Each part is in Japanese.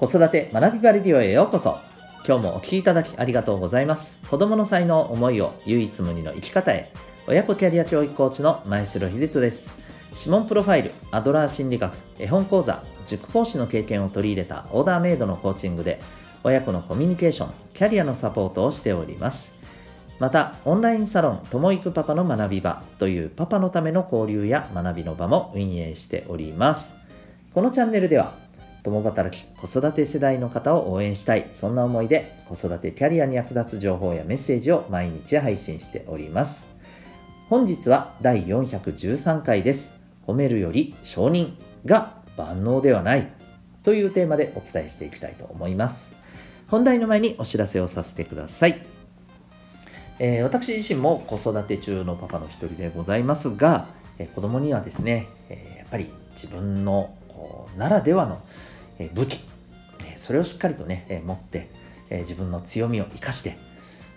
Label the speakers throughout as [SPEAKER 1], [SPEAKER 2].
[SPEAKER 1] 子育て学びバレディオへようこそ。今日もお聴きいただきありがとうございます。子供の才能、思いを唯一無二の生き方へ。親子キャリア教育コーチの前城秀人です。指紋プロファイル、アドラー心理学、絵本講座、塾講師の経験を取り入れたオーダーメイドのコーチングで、親子のコミュニケーション、キャリアのサポートをしております。また、オンラインサロン、ともいくパパの学び場というパパのための交流や学びの場も運営しております。このチャンネルでは、共働き子育て世代の方を応援したい。そんな思いで子育てキャリアに役立つ情報やメッセージを毎日配信しております。本日は第413回です。褒めるより承認が万能ではない。というテーマでお伝えしていきたいと思います。本題の前にお知らせをさせてください、えー、私自身も子育て中のパパの一人でございますが、えー、子供にはですね、えー、やっぱり自分のならではの武器、それをしっかりとね、持って、自分の強みを生かして、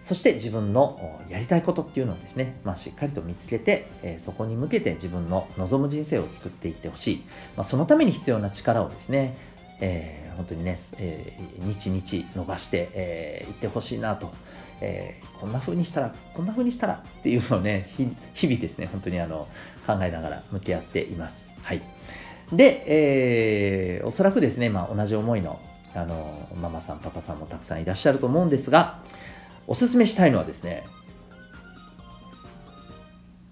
[SPEAKER 1] そして自分のやりたいことっていうのをですね、まあ、しっかりと見つけて、そこに向けて自分の望む人生を作っていってほしい。まあ、そのために必要な力をですね、えー、本当にね、えー、日々伸ばしてい、えー、ってほしいなと、えー、こんな風にしたら、こんな風にしたらっていうのをね、日々ですね、本当にあの考えながら向き合っています。はい。で、えー、おそらくですね、まあ、同じ思いのあのママさん、パパさんもたくさんいらっしゃると思うんですが、おすすめしたいのはですね、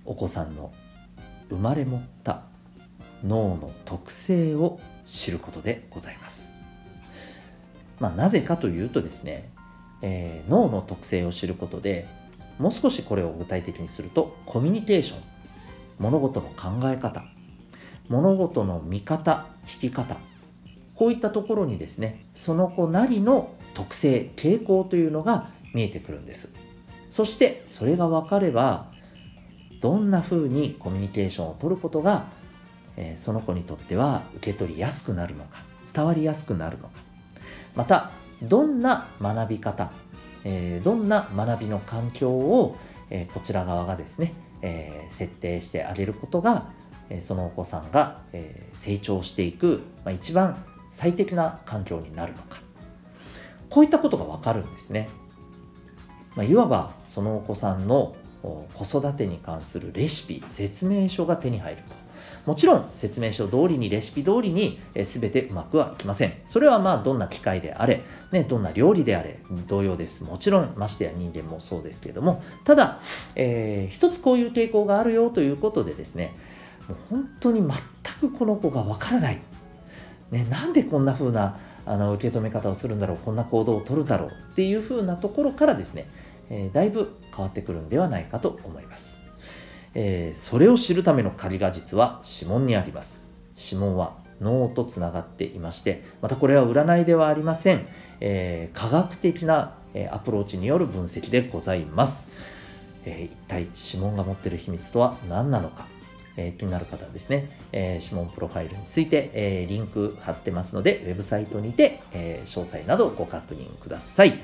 [SPEAKER 1] お子さんの生まれ持った脳の特性を知ることでございます。まあ、なぜかというとですね、えー、脳の特性を知ることでもう少しこれを具体的にするとコミュニケーション物事の考え方物事の見方、聞き方、こういったところにですね、その子なりの特性、傾向というのが見えてくるんです。そしてそれが分かれば、どんな風にコミュニケーションを取ることが、え、その子にとっては受け取りやすくなるのか、伝わりやすくなるのか、また、どんな学び方、え、どんな学びの環境を、え、こちら側がですね、え設定してあげることがそのお子さんが成長していく一番最適な環境になるのかこういったことがわかるんですね、まあ、いわばそのお子さんの子育てに関するレシピ説明書が手に入るともちろん説明書通りにレシピ通りに全てうまくはいきません。それはまあどんな機械であれ、ね、どんな料理であれ同様です。もちろんましてや人間もそうですけれども、ただ、えー、一つこういう傾向があるよということでですね、もう本当に全くこの子がわからない、ね、なんでこんな風なあな受け止め方をするんだろうこんな行動をとるだろうっていう風なところからですね、えー、だいぶ変わってくるんではないかと思います、えー、それを知るための鍵が実は指紋にあります。指紋は脳とつながっていましてまたこれは占いではありません、えー、科学的なアプローチによる分析でございます、え一体指紋が持ってる秘密とは何なのか。え、気になる方はですね、え、指紋プロファイルについて、え、リンク貼ってますので、ウェブサイトにて、え、詳細などご確認ください。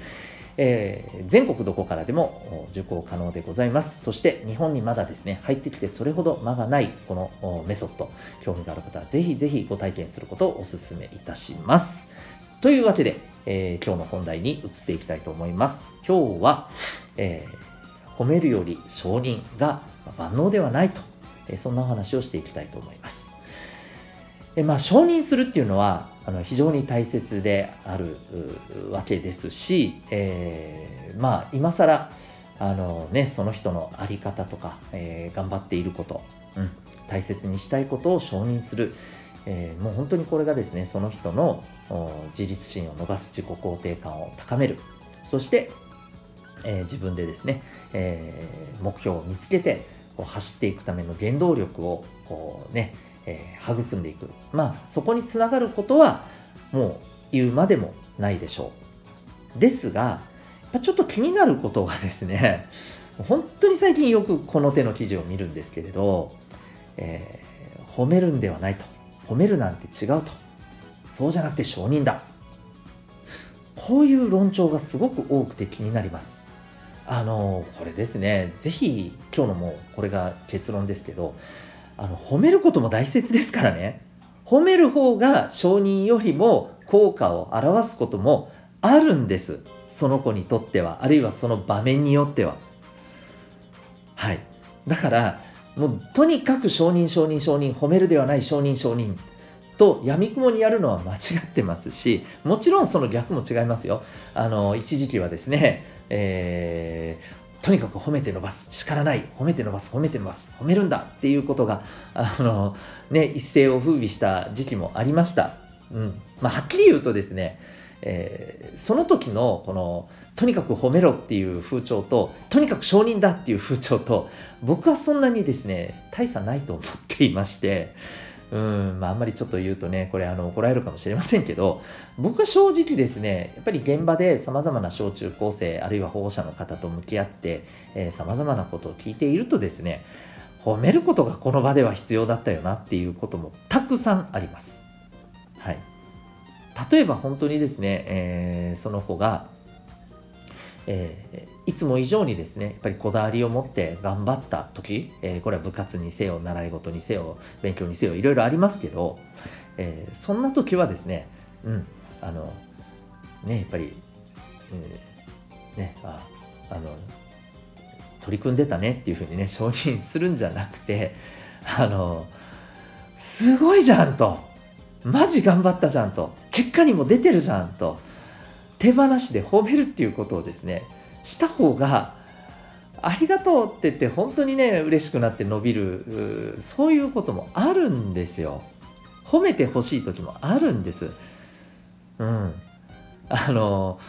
[SPEAKER 1] えー、全国どこからでも受講可能でございます。そして日本にまだですね、入ってきてそれほど間がないこのメソッド、興味がある方はぜひぜひご体験することをお勧めいたします。というわけで、えー、今日の本題に移っていきたいと思います。今日は、えー、褒めるより承認が万能ではないとそんなお話をしていきたいと思います。まあ、承認するっていうのはあの非常に大切であるわけですし、えー、まあ今更あのねその人の在り方とか、えー、頑張っていること、うん、大切にしたいことを承認する、えー、もう本当にこれがですねその人の自立心を伸ばす自己肯定感を高めるそして、えー、自分でですね、えー、目標を見つけて走っていくための原動力をこうね、えー、育んでいく。まあ、そこにつながることは、もう言うまでもないでしょう。ですが、ちょっと気になることがですね、本当に最近よくこの手の記事を見るんですけれど、えー、褒めるんではないと。褒めるなんて違うと。そうじゃなくて承認だ。こういう論調がすごく多くて気になります。あの、これですね、ぜひ、今日のもうこれが結論ですけど、あの、褒めることも大切ですからね。褒める方が承認よりも効果を表すこともあるんです。その子にとってはあるいはその場面によっては。はい。だからもうとにかく承認承認承認褒めるではない承認承認。と闇雲にやるのは間違ってますしもちろんその逆も違いますよ。あの一時期はですね、えー、とにかく褒めて伸ばす叱らない。褒めて伸ばす褒めて伸ばす。褒めるんだっていうことがあの、ね、一世を風靡した時期もありました、うん。まあ、はっきり言うとですねえー、その時のこのとにかく褒めろっていう風潮ととにかく承認だっていう風潮と僕はそんなにですね大差ないと思っていましてうんまああんまりちょっと言うとねこれあの怒られるかもしれませんけど僕は正直ですねやっぱり現場でさまざまな小中高生あるいは保護者の方と向き合ってさまざまなことを聞いているとですね褒めることがこの場では必要だったよなっていうこともたくさんあります。はい例えば本当にですね、えー、その子が、えー、いつも以上にですねやっぱりこだわりを持って頑張った時、えー、これは部活にせよ習い事にせよ勉強にせよいろいろありますけど、えー、そんな時はですねうんあのねやっぱり、えー、ねああの取り組んでたねっていうふうにね 承認するんじゃなくてあのすごいじゃんと。マジ頑張ったじゃんと。結果にも出てるじゃんと。手放しで褒めるっていうことをですねした方がありがとうって言って本当にね嬉しくなって伸びるそういうこともあるんですよ。褒めてほしい時もあるんです。うん。あの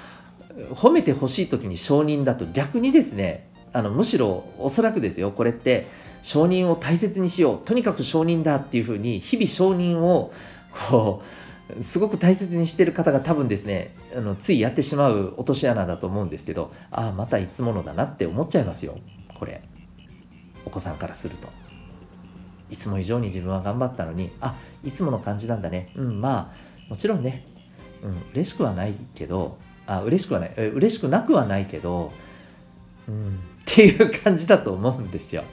[SPEAKER 1] 褒めてほしい時に承認だと逆にですねあのむしろおそらくですよこれって承認を大切にしよう。とにかく承認だっていうふうに日々承認をこうすごく大切にしてる方が多分ですねあのついやってしまう落とし穴だと思うんですけどああまたいつものだなって思っちゃいますよこれ。お子さんからすると。いつも以上に自分は頑張ったのにあいつもの感じなんだね。うんまあもちろんね、うん、嬉しくはないけどあ嬉しくはない。嬉しくなくはないけどうんっていう感じだと思うんですよ。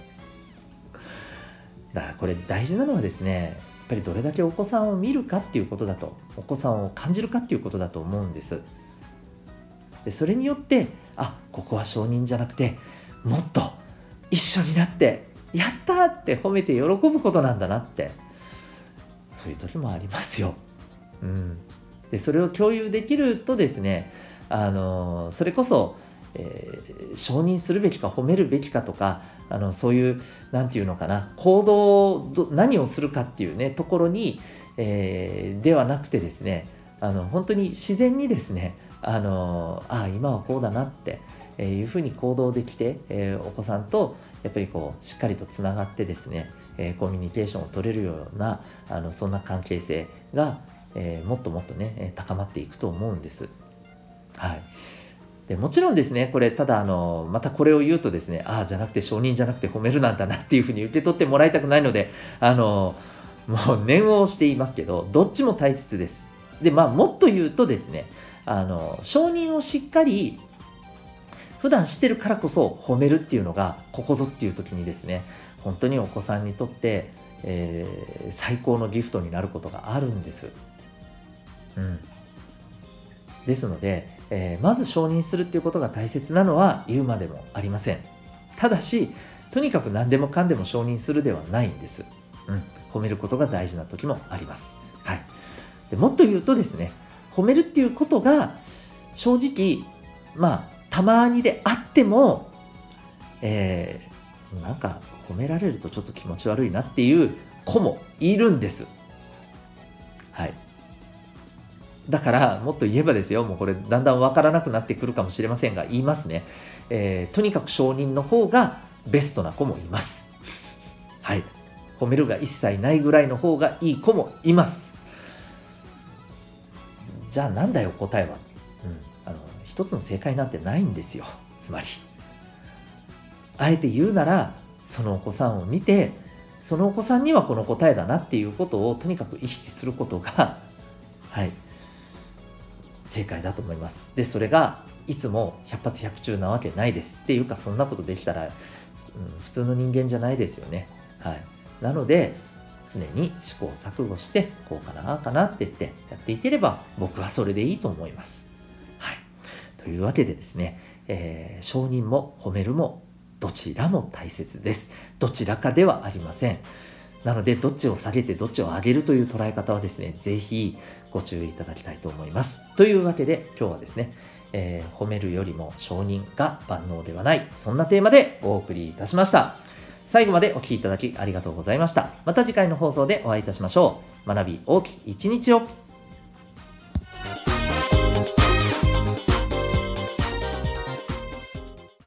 [SPEAKER 1] だからこれ大事なのはですねぱりどれだけお子さんを見るかっていうことだとお子さんを感じるかっていうことだと思うんですでそれによってあここは承認じゃなくてもっと一緒になってやったって褒めて喜ぶことなんだなってそういう時もありますよ。うん、でそれを共有できるとですねあのそれこそえー、承認するべきか褒めるべきかとかあのそういう何て言うのかな行動何をするかっていうねところに、えー、ではなくてですねあの本当に自然にですねあのあ今はこうだなっていうふうに行動できて、えー、お子さんとやっぱりこうしっかりとつながってですね、えー、コミュニケーションを取れるようなあのそんな関係性が、えー、もっともっとね高まっていくと思うんです。はいでもちろんですね、これ、ただ、あの、またこれを言うとですね、ああ、じゃなくて承認じゃなくて褒めるなんだなっていうふうに受け取ってもらいたくないので、あの、もう念を押していますけど、どっちも大切です。で、まあ、もっと言うとですね、あの、承認をしっかり、普段してるからこそ褒めるっていうのが、ここぞっていう時にですね、本当にお子さんにとって、えー、最高のギフトになることがあるんです。うん。ですので、えー、まず承認するっていうことが大切なのは言うまでもありません。ただし、とにかく何でもかんでも承認するではないんです。うん。褒めることが大事な時もあります。はい。でもっと言うとですね、褒めるっていうことが正直、まあ、たまにであっても、えー、なんか褒められるとちょっと気持ち悪いなっていう子もいるんです。はい。だから、もっと言えばですよ、もうこれだんだんわからなくなってくるかもしれませんが、言いますね。えー、とにかく承認の方がベストな子もいます。はい。褒めるが一切ないぐらいの方がいい子もいます。じゃあなんだよ、答えは。うん。あの、一つの正解なんてないんですよ。つまり。あえて言うなら、そのお子さんを見て、そのお子さんにはこの答えだなっていうことをとにかく意識することが、はい、正解だと思います。で、それがいつも100発100中なわけないです。っていうか、そんなことできたら、うん、普通の人間じゃないですよね。はい。なので、常に試行錯誤してこうかなあかなって言ってやっていければ僕はそれでいいと思います。はい。というわけでですね、えー、承認も褒めるもどちらも大切です。どちらかではありません。なので、どっちを下げてどっちを上げるという捉え方はですね、ぜひご注意いただきたいと思います。というわけで、今日はですね、えー、褒めるよりも承認が万能ではない、そんなテーマでお送りいたしました。最後までお聴きいただきありがとうございました。また次回の放送でお会いいたしましょう。学び大きい一日を